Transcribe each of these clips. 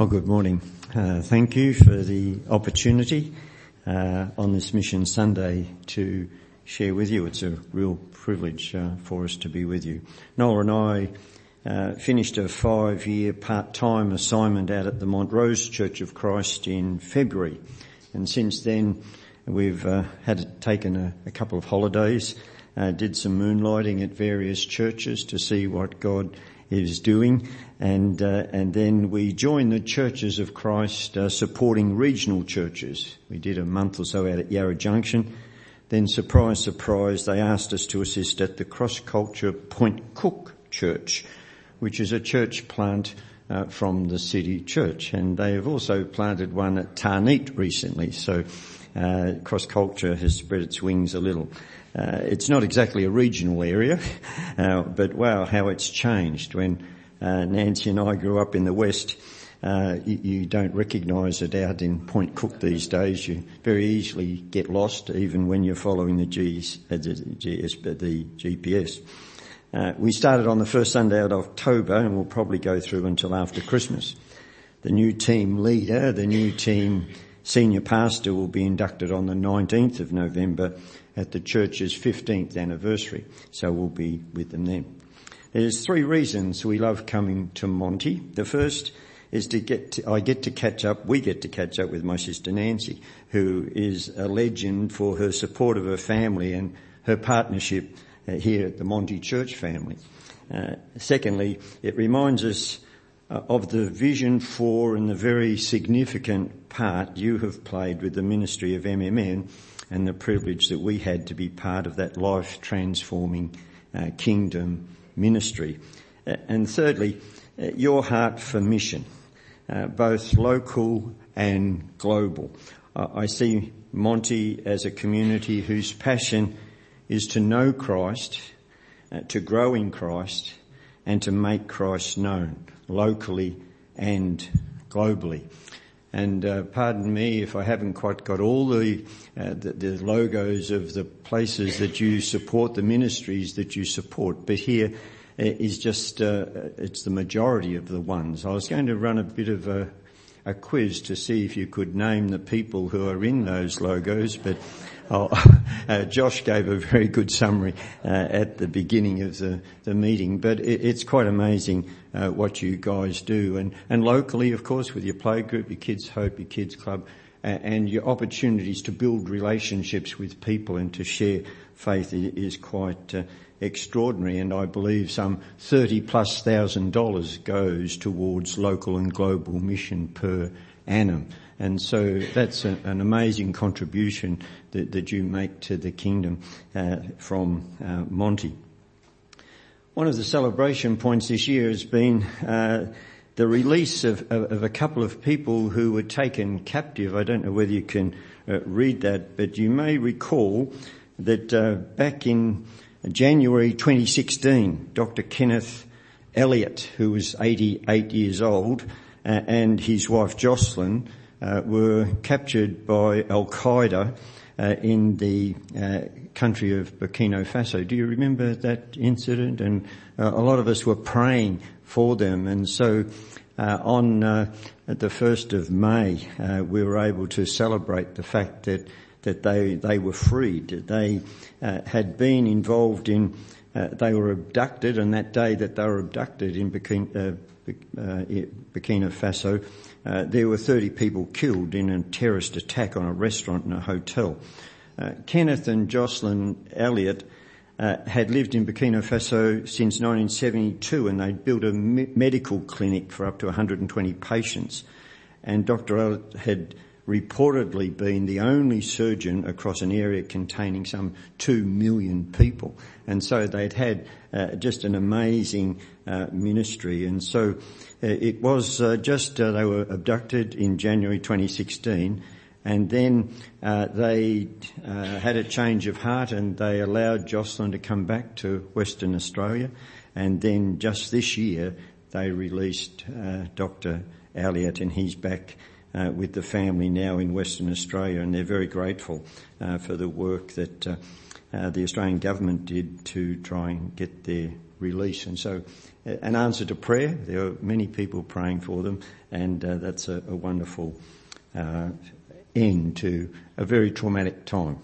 Well, good morning. Uh, thank you for the opportunity uh, on this Mission Sunday to share with you. It's a real privilege uh, for us to be with you. Noel and I uh, finished a five-year part-time assignment out at the Montrose Church of Christ in February, and since then we've uh, had taken a, a, couple of holidays, uh, did some moonlighting at various churches to see what God is doing, and uh, and then we joined the churches of Christ uh, supporting regional churches. We did a month or so out at Yarra Junction. Then, surprise, surprise, they asked us to assist at the Cross Culture Point Cook Church, which is a church plant uh, from the city church, and they have also planted one at Tarneit recently. So, uh, cross culture has spread its wings a little. Uh, it's not exactly a regional area, uh, but wow, how it's changed. When uh, Nancy and I grew up in the West, uh, you, you, don't recognise it out in Point Cook these days. You very easily get lost, even when you're following the, G's, uh, the, GS, the GPS. Uh, we started on the first Sunday of October, and we'll probably go through until after Christmas. The new team leader, the new team senior pastor, will be inducted on the 19th of November at the church's 15th anniversary. So we'll be with them then. There's three reasons we love coming to Monty. The first is to get to, I get to catch up, we get to catch up with my sister Nancy, who is a legend for her support of her family and her partnership uh, here at the Monty Church family. Uh, secondly, it reminds us uh, of the vision for and the very significant part you have played with the ministry of MMN and the privilege that we had to be part of that life transforming uh, kingdom ministry. Uh, and thirdly, uh, your heart for mission, uh, both local and global. I see Monty as a community whose passion is to know Christ, uh, to grow in Christ, and to make Christ known locally and globally. And uh, pardon me if I haven't quite got all the, uh, the, the logos of the places that you support, the ministries that you support, but here uh, just uh, it's the majority of the ones. I was going to run a bit of a, a quiz to see if you could name the people who are in those logos, but Oh, uh, Josh gave a very good summary uh, at the beginning of the, the meeting, but it, it's quite amazing uh, what you guys do, and, and locally, of course, with your play group, your Kids Hope, your Kids Club, and your opportunities to build relationships with people and to share faith is quite uh, extraordinary. And I believe some thirty plus thousand dollars goes towards local and global mission per annum. And so that's a, an amazing contribution that, that, you make to the kingdom uh, from uh, Monty. One of the celebration points this year has been uh, the release of, of, of, a couple of people who were taken captive. I don't know whether you can uh, read that, but you may recall that uh, back in January 2016, Dr. Kenneth Elliott, who was 88 years old, and his wife Jocelyn uh, were captured by Al Qaeda uh, in the uh, country of Burkina Faso. Do you remember that incident? And uh, a lot of us were praying for them, and so. Uh, on the first of May, we were able to celebrate the fact that that they they were freed. They had been involved in uh, they were abducted, and that day that they were abducted in Burkina, uh, Burkina Faso, uh, there were 30 people killed in a terrorist attack on a restaurant and a hotel. Uh, Kenneth and Jocelyn Elliott uh, had lived in Burkina Faso since 1972 and they'd built a me- medical clinic for up to 120 patients. And Dr. Elliott had reportedly been the only surgeon across an area containing some two million people. And so they'd had uh, just an amazing uh, ministry. And so uh, it was uh, just, uh, they were abducted in January 2016 and then uh, they had a change of heart and they allowed Jocelyn to come back to Western Australia. And then just this year they released Dr. Elliott and he's back uh, with the family now in Western Australia, and they're very grateful uh, for the work that uh, uh, the Australian government did to try and get their release. And so an answer to prayer, there are many people praying for them and uh, that's a, a wonderful uh, end to a very traumatic time.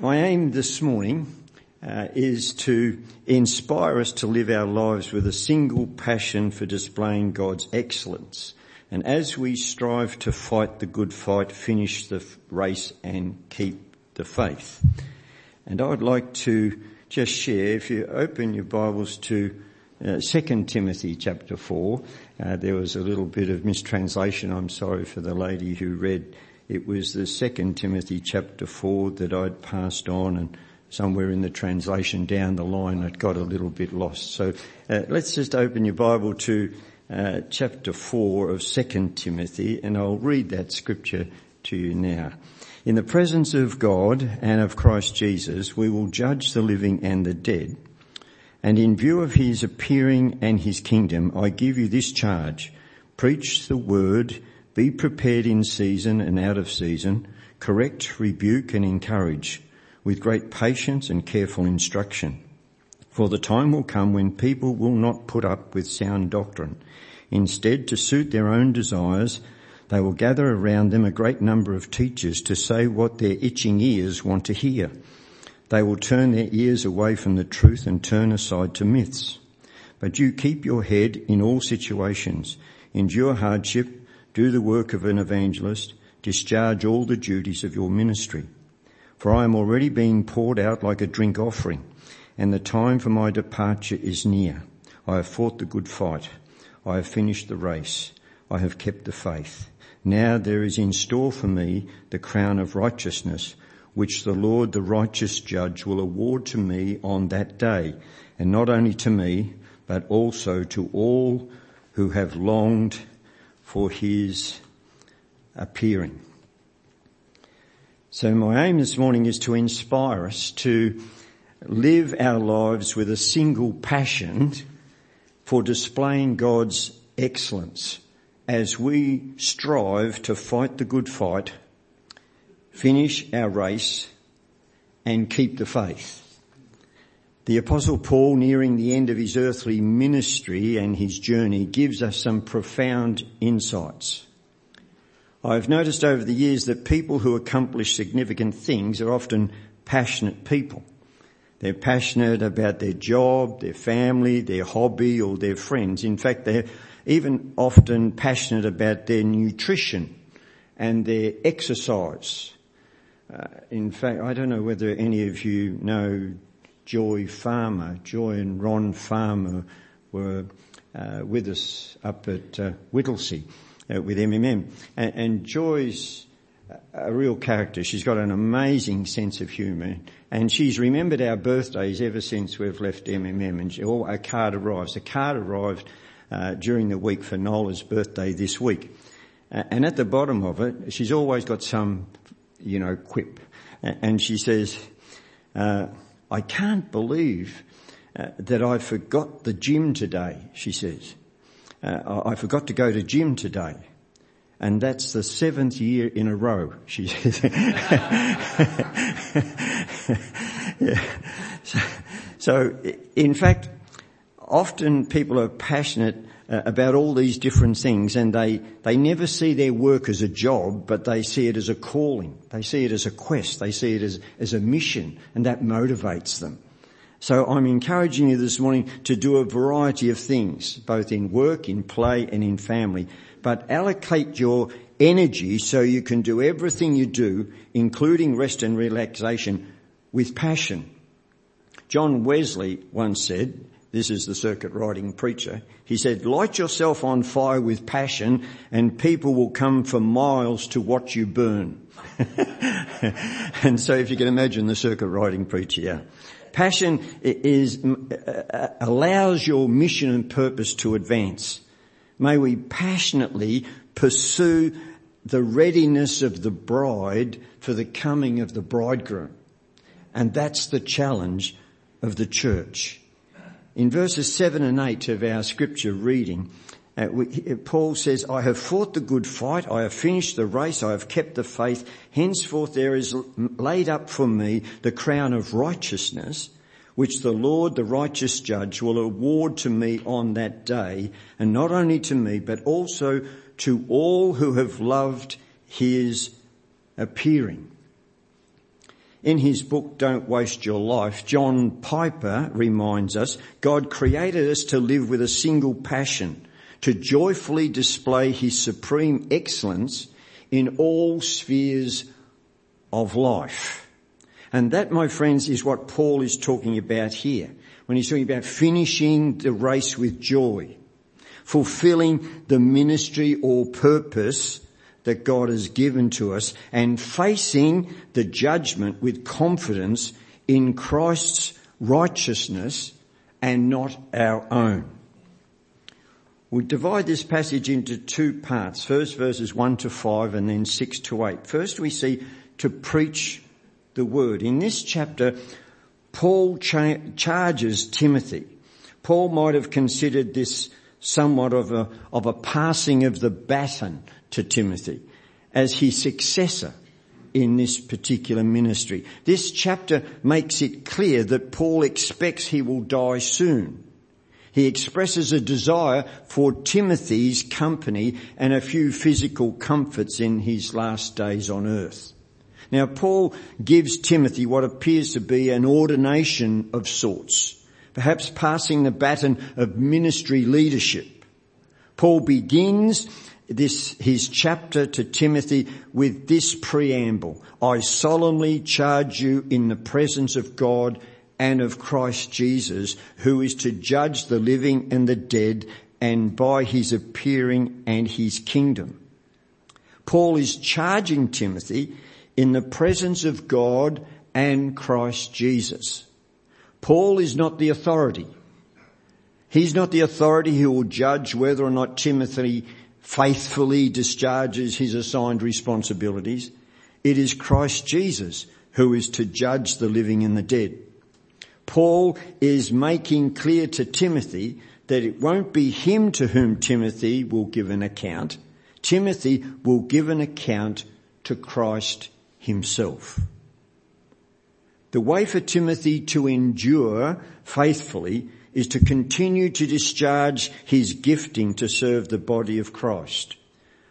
My aim this morning uh, is to inspire us to live our lives with a single passion for displaying God's excellence. And as we strive to fight the good fight, finish the race and keep the faith. And I would like to just share, if you open your Bibles to uh, 2 Timothy chapter 4, uh, there was a little bit of mistranslation. I'm sorry for the lady who read. It was the 2 Timothy chapter 4 that I'd passed on and somewhere in the translation down the line it got a little bit lost. So uh, let's just open your Bible to uh, chapter 4 of 2 Timothy and I'll read that scripture to you now. In the presence of God and of Christ Jesus, we will judge the living and the dead. And in view of his appearing and his kingdom, I give you this charge. Preach the word, be prepared in season and out of season, correct, rebuke and encourage with great patience and careful instruction. For the time will come when people will not put up with sound doctrine. Instead, to suit their own desires, they will gather around them a great number of teachers to say what their itching ears want to hear. They will turn their ears away from the truth and turn aside to myths. But you keep your head in all situations, endure hardship, do the work of an evangelist, discharge all the duties of your ministry. For I am already being poured out like a drink offering, and the time for my departure is near. I have fought the good fight. I have finished the race. I have kept the faith. Now there is in store for me the crown of righteousness, which the Lord, the righteous judge, will award to me on that day, and not only to me, but also to all who have longed for his appearing. So my aim this morning is to inspire us to live our lives with a single passion for displaying God's excellence as we strive to fight the good fight, finish our race and keep the faith. The apostle Paul nearing the end of his earthly ministry and his journey gives us some profound insights. I've noticed over the years that people who accomplish significant things are often passionate people. They're passionate about their job, their family, their hobby or their friends. In fact, they're even often passionate about their nutrition and their exercise. Uh, in fact, I don't know whether any of you know Joy Farmer. Joy and Ron Farmer were uh, with us up at uh, Whittlesea uh, with MMM. And, and, Joy's a real character. She's got an amazing sense of humour and she's remembered our birthdays ever since we've left MMM and she, oh, a card arrives. A card arrived uh, during the week for Nola's birthday this week. Uh, and at the bottom of it, she's always got some, you know, quip. And she says, uh, I can't believe uh, that I forgot the gym today, she says. Uh, I forgot to go to gym today. And that's the seventh year in a row, she says. so, so, in fact, often people are passionate uh, about all these different things and they, they never see their work as a job, but they see it as a calling. They see it as a quest. They see it as, as a mission and that motivates them. So I'm encouraging you this morning to do a variety of things, both in work, in play and in family, but allocate your energy so you can do everything you do, including rest and relaxation, with passion. John Wesley once said, this is the circuit riding preacher. He said, light yourself on fire with passion and people will come for miles to watch you burn. and so if you can imagine the circuit riding preacher, yeah. Passion is, allows your mission and purpose to advance. May we passionately pursue the readiness of the bride for the coming of the bridegroom. And that's the challenge of the church. In verses 7 and 8 of our scripture reading, uh, Paul says, I have fought the good fight, I have finished the race, I have kept the faith, henceforth there is laid up for me the crown of righteousness, which the Lord, the righteous judge, will award to me on that day, and not only to me, but also to all who have loved his appearing. In his book, Don't Waste Your Life, John Piper reminds us God created us to live with a single passion, to joyfully display his supreme excellence in all spheres of life. And that, my friends, is what Paul is talking about here when he's talking about finishing the race with joy, fulfilling the ministry or purpose that God has given to us and facing the judgment with confidence in Christ's righteousness and not our own. We divide this passage into two parts. First verses 1 to 5 and then 6 to 8. First we see to preach the word. In this chapter, Paul cha- charges Timothy. Paul might have considered this somewhat of a, of a passing of the baton to Timothy as his successor in this particular ministry. This chapter makes it clear that Paul expects he will die soon. He expresses a desire for Timothy's company and a few physical comforts in his last days on earth. Now Paul gives Timothy what appears to be an ordination of sorts, perhaps passing the baton of ministry leadership. Paul begins this, his chapter to Timothy with this preamble. I solemnly charge you in the presence of God and of Christ Jesus, who is to judge the living and the dead and by his appearing and his kingdom. Paul is charging Timothy in the presence of God and Christ Jesus. Paul is not the authority. He's not the authority who will judge whether or not Timothy faithfully discharges his assigned responsibilities. It is Christ Jesus who is to judge the living and the dead. Paul is making clear to Timothy that it won't be him to whom Timothy will give an account. Timothy will give an account to Christ himself. The way for Timothy to endure faithfully is to continue to discharge his gifting to serve the body of Christ.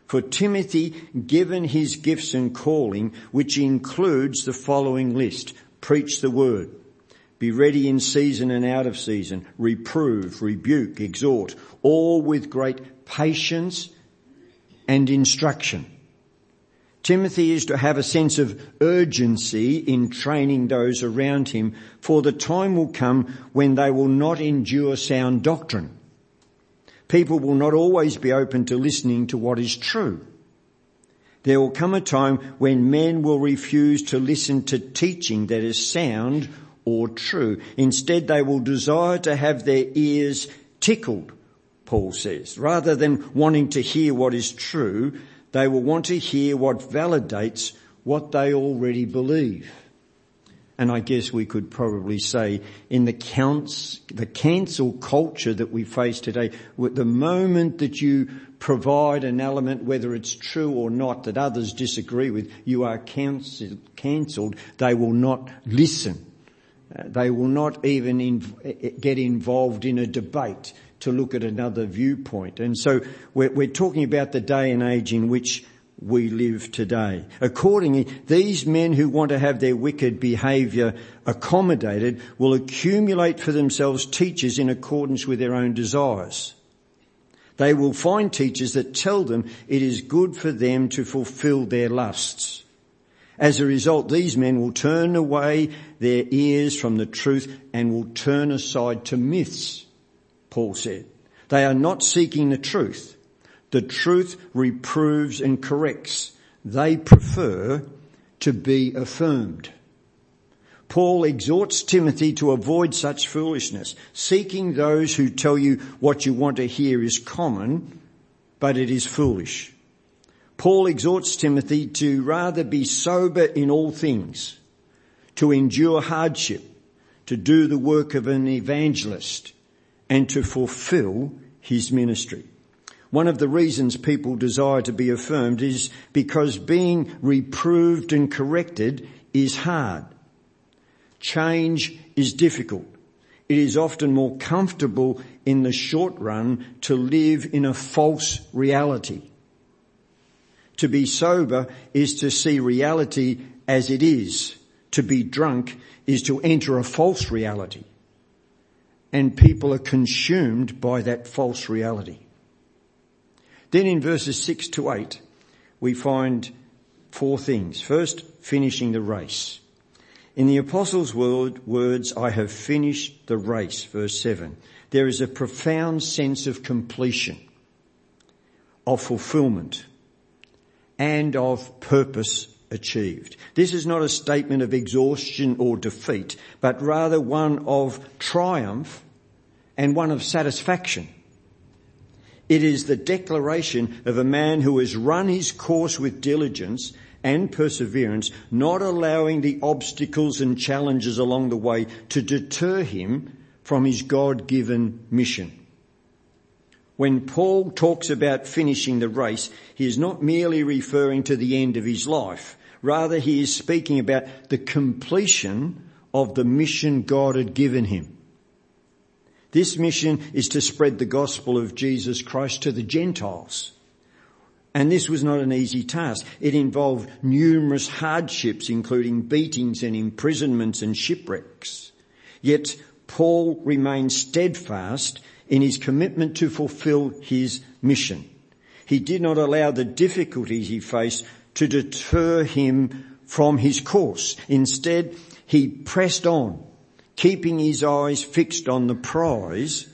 For Timothy, given his gifts and calling, which includes the following list, preach the word, be ready in season and out of season, reprove, rebuke, exhort, all with great patience and instruction. Timothy is to have a sense of urgency in training those around him for the time will come when they will not endure sound doctrine. People will not always be open to listening to what is true. There will come a time when men will refuse to listen to teaching that is sound or true. Instead they will desire to have their ears tickled, Paul says. Rather than wanting to hear what is true, they will want to hear what validates what they already believe. And I guess we could probably say in the counts, the cancel culture that we face today, the moment that you provide an element, whether it's true or not, that others disagree with, you are cancelled. They will not listen. Uh, they will not even inv- get involved in a debate to look at another viewpoint. And so we're, we're talking about the day and age in which we live today. Accordingly, these men who want to have their wicked behaviour accommodated will accumulate for themselves teachers in accordance with their own desires. They will find teachers that tell them it is good for them to fulfill their lusts. As a result, these men will turn away their ears from the truth and will turn aside to myths Paul said. They are not seeking the truth. The truth reproves and corrects. They prefer to be affirmed. Paul exhorts Timothy to avoid such foolishness. Seeking those who tell you what you want to hear is common, but it is foolish. Paul exhorts Timothy to rather be sober in all things, to endure hardship, to do the work of an evangelist, and to fulfill his ministry. One of the reasons people desire to be affirmed is because being reproved and corrected is hard. Change is difficult. It is often more comfortable in the short run to live in a false reality. To be sober is to see reality as it is. To be drunk is to enter a false reality. And people are consumed by that false reality. Then in verses 6 to 8, we find four things. First, finishing the race. In the apostles' word, words, I have finished the race, verse 7. There is a profound sense of completion, of fulfillment, and of purpose achieved. This is not a statement of exhaustion or defeat, but rather one of triumph and one of satisfaction. It is the declaration of a man who has run his course with diligence and perseverance, not allowing the obstacles and challenges along the way to deter him from his God-given mission. When Paul talks about finishing the race, he is not merely referring to the end of his life. Rather, he is speaking about the completion of the mission God had given him. This mission is to spread the gospel of Jesus Christ to the Gentiles. And this was not an easy task. It involved numerous hardships, including beatings and imprisonments and shipwrecks. Yet Paul remained steadfast in his commitment to fulfill his mission. He did not allow the difficulties he faced to deter him from his course. Instead, he pressed on keeping his eyes fixed on the prize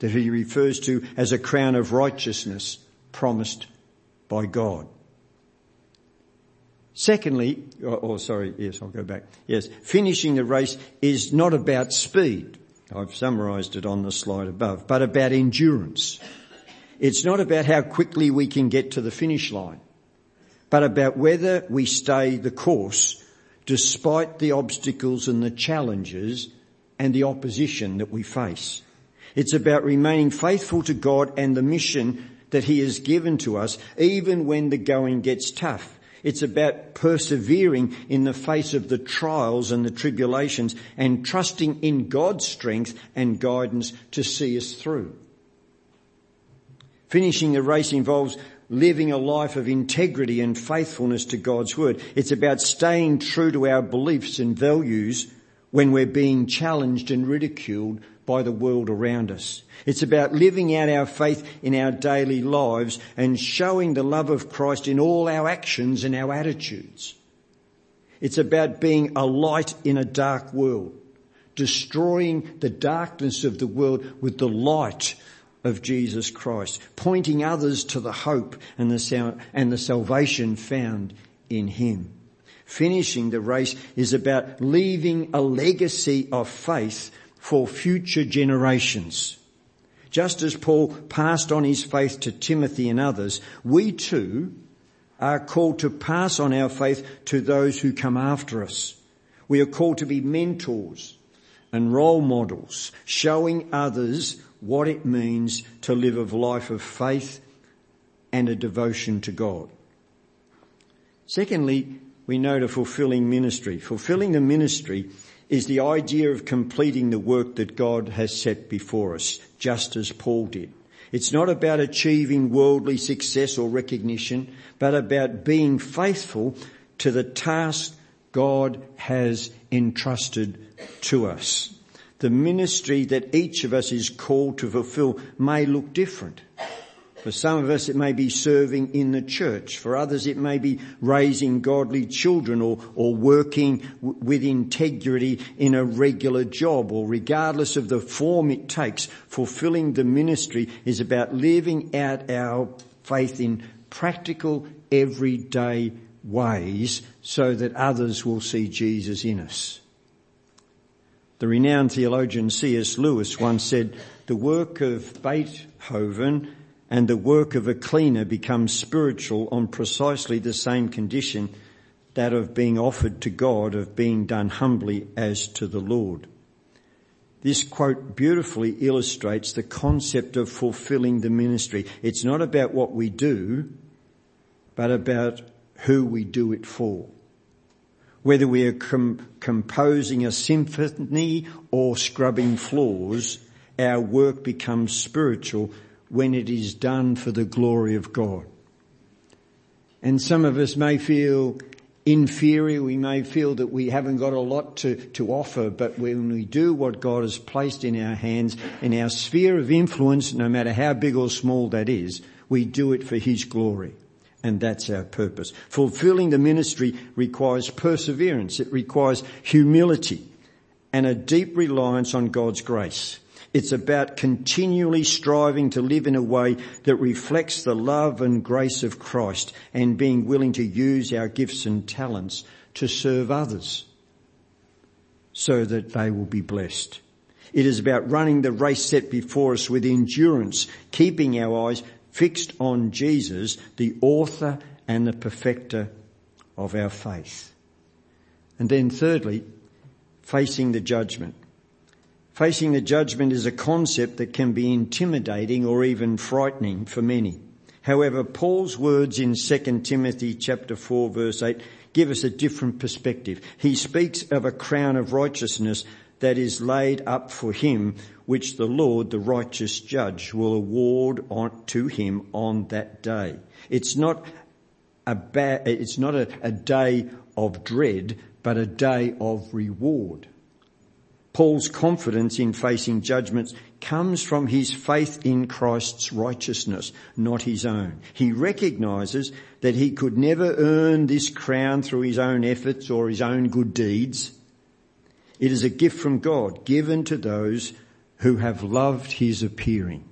that he refers to as a crown of righteousness promised by God. Secondly, or, or, sorry, yes, I'll go back. Yes, finishing the race is not about speed. I've summarized it on the slide above, but about endurance. It's not about how quickly we can get to the finish line, but about whether we stay the course despite the obstacles and the challenges and the opposition that we face. It's about remaining faithful to God and the mission that He has given to us even when the going gets tough. It's about persevering in the face of the trials and the tribulations and trusting in God's strength and guidance to see us through. Finishing the race involves living a life of integrity and faithfulness to God's word. It's about staying true to our beliefs and values when we're being challenged and ridiculed by the world around us. It's about living out our faith in our daily lives and showing the love of Christ in all our actions and our attitudes. It's about being a light in a dark world, destroying the darkness of the world with the light of Jesus Christ, pointing others to the hope and the, and the salvation found in Him. Finishing the race is about leaving a legacy of faith for future generations. Just as Paul passed on his faith to Timothy and others, we too are called to pass on our faith to those who come after us. We are called to be mentors and role models, showing others what it means to live a life of faith and a devotion to God. Secondly, we note a fulfilling ministry. Fulfilling the ministry is the idea of completing the work that God has set before us, just as Paul did. It's not about achieving worldly success or recognition, but about being faithful to the task God has entrusted to us the ministry that each of us is called to fulfill may look different. For some of us it may be serving in the church. For others it may be raising godly children or, or working w- with integrity in a regular job or regardless of the form it takes, fulfilling the ministry is about living out our faith in practical everyday ways so that others will see Jesus in us. The renowned theologian C.S. Lewis once said, the work of Beethoven and the work of a cleaner becomes spiritual on precisely the same condition, that of being offered to God, of being done humbly as to the Lord. This quote beautifully illustrates the concept of fulfilling the ministry. It's not about what we do, but about who we do it for. Whether we are com- composing a symphony or scrubbing floors, our work becomes spiritual when it is done for the glory of God. And some of us may feel inferior, we may feel that we haven't got a lot to, to offer, but when we do what God has placed in our hands, in our sphere of influence, no matter how big or small that is, we do it for His glory. And that's our purpose. Fulfilling the ministry requires perseverance. It requires humility and a deep reliance on God's grace. It's about continually striving to live in a way that reflects the love and grace of Christ and being willing to use our gifts and talents to serve others so that they will be blessed. It is about running the race set before us with endurance, keeping our eyes fixed on Jesus, the author and the perfecter of our faith. And then thirdly, facing the judgment. Facing the judgment is a concept that can be intimidating or even frightening for many. However, Paul's words in 2 Timothy chapter 4 verse 8 give us a different perspective. He speaks of a crown of righteousness that is laid up for him, which the Lord, the righteous judge, will award on, to him on that day. It's not a ba- it's not a, a day of dread, but a day of reward. Paul's confidence in facing judgments comes from his faith in Christ's righteousness, not his own. He recognizes that he could never earn this crown through his own efforts or his own good deeds. It is a gift from God given to those who have loved his appearing.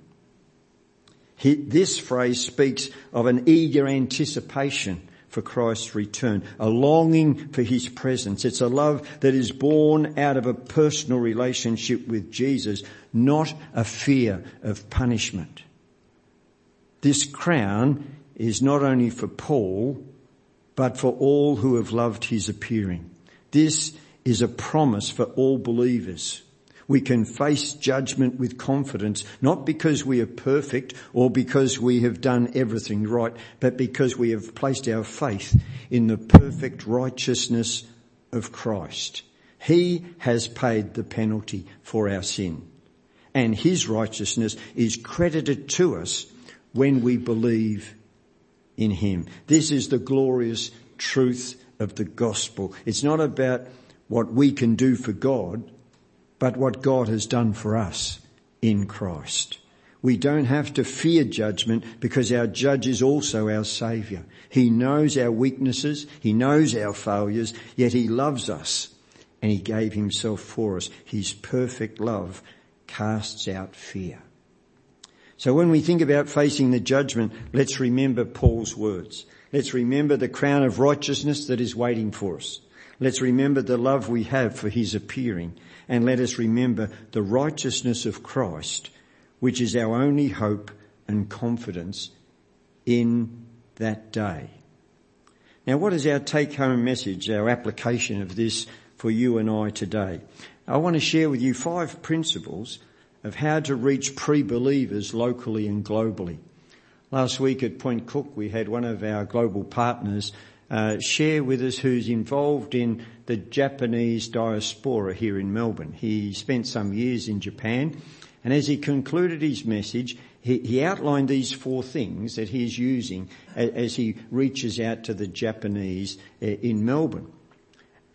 This phrase speaks of an eager anticipation for Christ's return, a longing for his presence. It's a love that is born out of a personal relationship with Jesus, not a fear of punishment. This crown is not only for Paul, but for all who have loved his appearing. This is a promise for all believers. We can face judgment with confidence, not because we are perfect or because we have done everything right, but because we have placed our faith in the perfect righteousness of Christ. He has paid the penalty for our sin and his righteousness is credited to us when we believe in him. This is the glorious truth of the gospel. It's not about what we can do for God but what God has done for us in Christ. We don't have to fear judgment because our judge is also our saviour. He knows our weaknesses, he knows our failures, yet he loves us and he gave himself for us. His perfect love casts out fear. So when we think about facing the judgment, let's remember Paul's words. Let's remember the crown of righteousness that is waiting for us. Let's remember the love we have for his appearing and let us remember the righteousness of Christ, which is our only hope and confidence in that day. Now what is our take home message, our application of this for you and I today? I want to share with you five principles of how to reach pre-believers locally and globally. Last week at Point Cook we had one of our global partners uh, share with us who's involved in the Japanese diaspora here in Melbourne. He spent some years in Japan and as he concluded his message, he, he outlined these four things that he's using as, as, he reaches out to the Japanese uh, in Melbourne.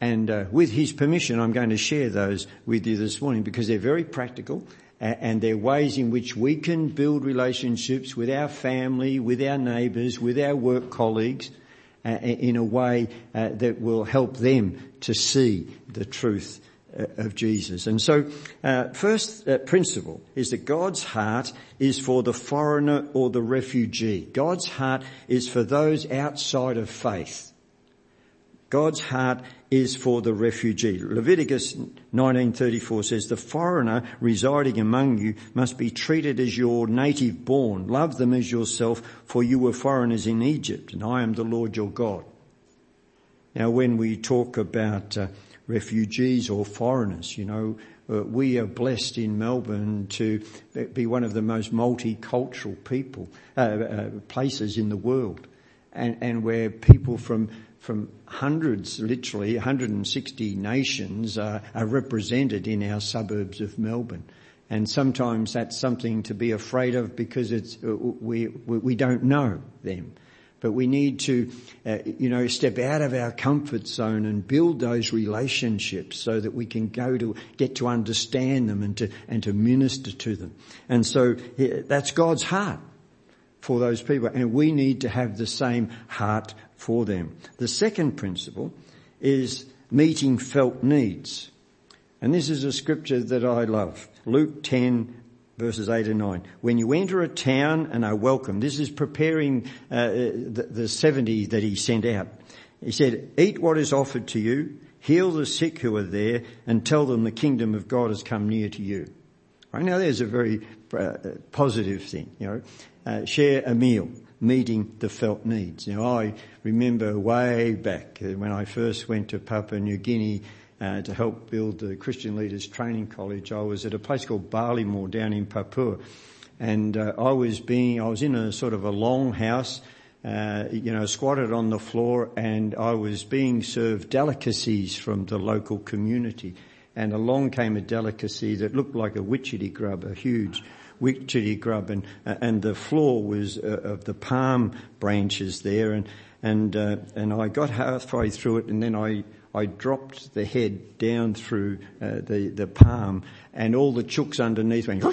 And uh, with his permission, I'm going to share those with you this morning because they're very practical and they're ways in which we can build relationships with our family, with our neighbours, with our work colleagues, uh, in a way uh, that will help them to see the truth uh, of Jesus. And so, uh, first uh, principle is that God's heart is for the foreigner or the refugee. God's heart is for those outside of faith. God's heart is for the refugee. Leviticus 1934 says, the foreigner residing among you must be treated as your native born. Love them as yourself, for you were foreigners in Egypt, and I am the Lord your God. Now when we talk about uh, refugees or foreigners, you know, uh, we are blessed in Melbourne to be one of the most multicultural people, uh, uh places in the world. And, and where people from from hundreds, literally 160 nations are, are represented in our suburbs of Melbourne. And sometimes that's something to be afraid of because it's, uh, we, we don't know them. But we need to, uh, you know, step out of our comfort zone and build those relationships so that we can go to, get to understand them and to, and to minister to them. And so that's God's heart for those people and we need to have the same heart for them. The second principle is meeting felt needs. And this is a scripture that I love. Luke 10 verses 8 and 9. When you enter a town and are welcome, this is preparing uh, the, the 70 that he sent out. He said, eat what is offered to you, heal the sick who are there, and tell them the kingdom of God has come near to you. Right now there's a very uh, positive thing, you know. Uh, share a meal, meeting the felt needs. Now I remember way back when I first went to Papua New Guinea uh, to help build the Christian Leaders Training College. I was at a place called Ballymore down in Papua, and uh, I was being I was in a sort of a long house. Uh, you know, squatted on the floor and I was being served delicacies from the local community. And along came a delicacy that looked like a witchetty grub, a huge witchetty grub and, and the floor was uh, of the palm branches there and, and, uh, and I got halfway through it and then I, I dropped the head down through uh, the the palm, and all the chooks underneath went.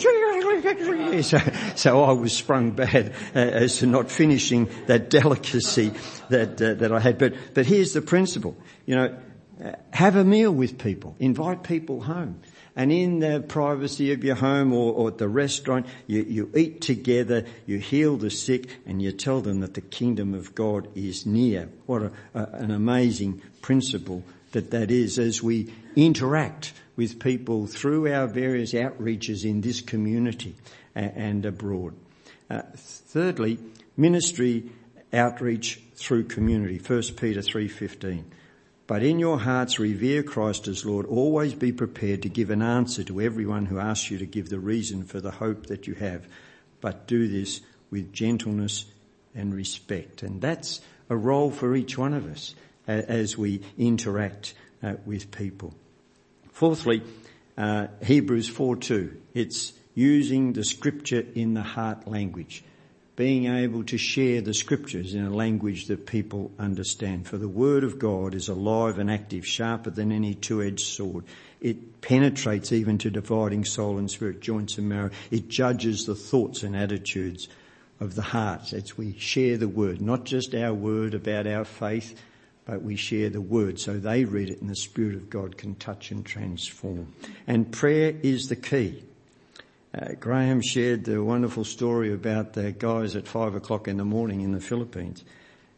So, so I was sprung bad uh, as to not finishing that delicacy that uh, that I had. But but here's the principle. You know, uh, have a meal with people. Invite people home. And in the privacy of your home or, or at the restaurant, you, you eat together, you heal the sick, and you tell them that the kingdom of God is near. What a, a, an amazing principle that that is as we interact with people through our various outreaches in this community and abroad. Uh, thirdly, ministry outreach through community. 1 Peter 3.15. But in your hearts revere Christ as Lord. Always be prepared to give an answer to everyone who asks you to give the reason for the hope that you have. But do this with gentleness and respect. And that's a role for each one of us as we interact uh, with people. Fourthly, uh, Hebrews 4.2. It's using the scripture in the heart language being able to share the scriptures in a language that people understand. For the word of God is alive and active, sharper than any two-edged sword. It penetrates even to dividing soul and spirit, joints and marrow. It judges the thoughts and attitudes of the heart as we share the word, not just our word about our faith, but we share the word so they read it and the Spirit of God can touch and transform. And prayer is the key. Uh, Graham shared the wonderful story about the guys at five o'clock in the morning in the Philippines.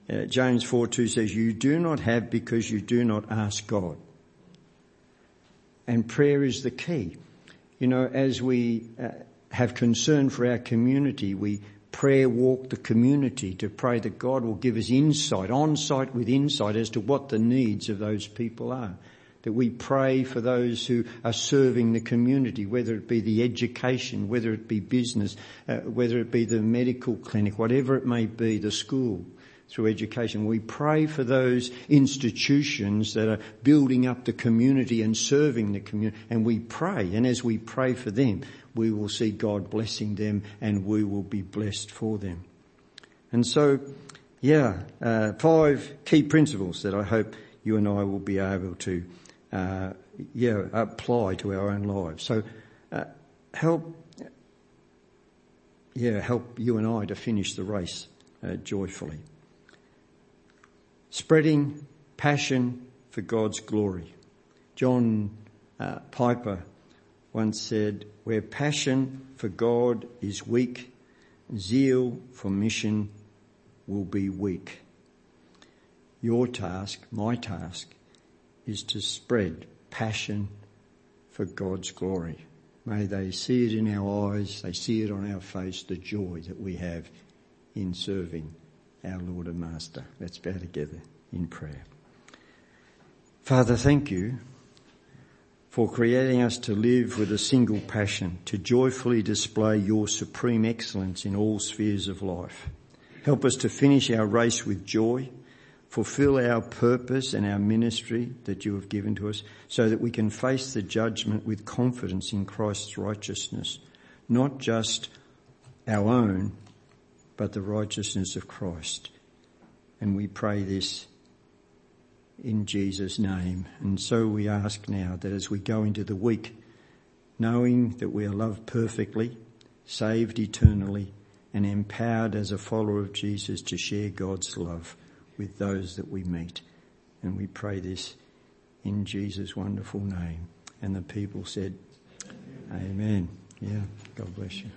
Uh, James 4 2 says, you do not have because you do not ask God. And prayer is the key. You know, as we uh, have concern for our community, we prayer walk the community to pray that God will give us insight, on site with insight as to what the needs of those people are that we pray for those who are serving the community, whether it be the education, whether it be business, uh, whether it be the medical clinic, whatever it may be, the school through education. We pray for those institutions that are building up the community and serving the community and we pray and as we pray for them, we will see God blessing them and we will be blessed for them. And so, yeah, uh, five key principles that I hope you and I will be able to uh, yeah, apply to our own lives. So uh, help, yeah, help you and I to finish the race uh, joyfully. Spreading passion for God's glory. John uh, Piper once said, where passion for God is weak, zeal for mission will be weak. Your task, my task, is to spread passion for God's glory. May they see it in our eyes, they see it on our face, the joy that we have in serving our Lord and Master. Let's bow together in prayer. Father, thank you for creating us to live with a single passion, to joyfully display your supreme excellence in all spheres of life. Help us to finish our race with joy fulfill our purpose and our ministry that you have given to us so that we can face the judgment with confidence in Christ's righteousness, not just our own, but the righteousness of Christ. And we pray this in Jesus' name. And so we ask now that as we go into the week, knowing that we are loved perfectly, saved eternally, and empowered as a follower of Jesus to share God's love with those that we meet. And we pray this in Jesus' wonderful name. And the people said, Amen. Amen. Yeah, God bless you.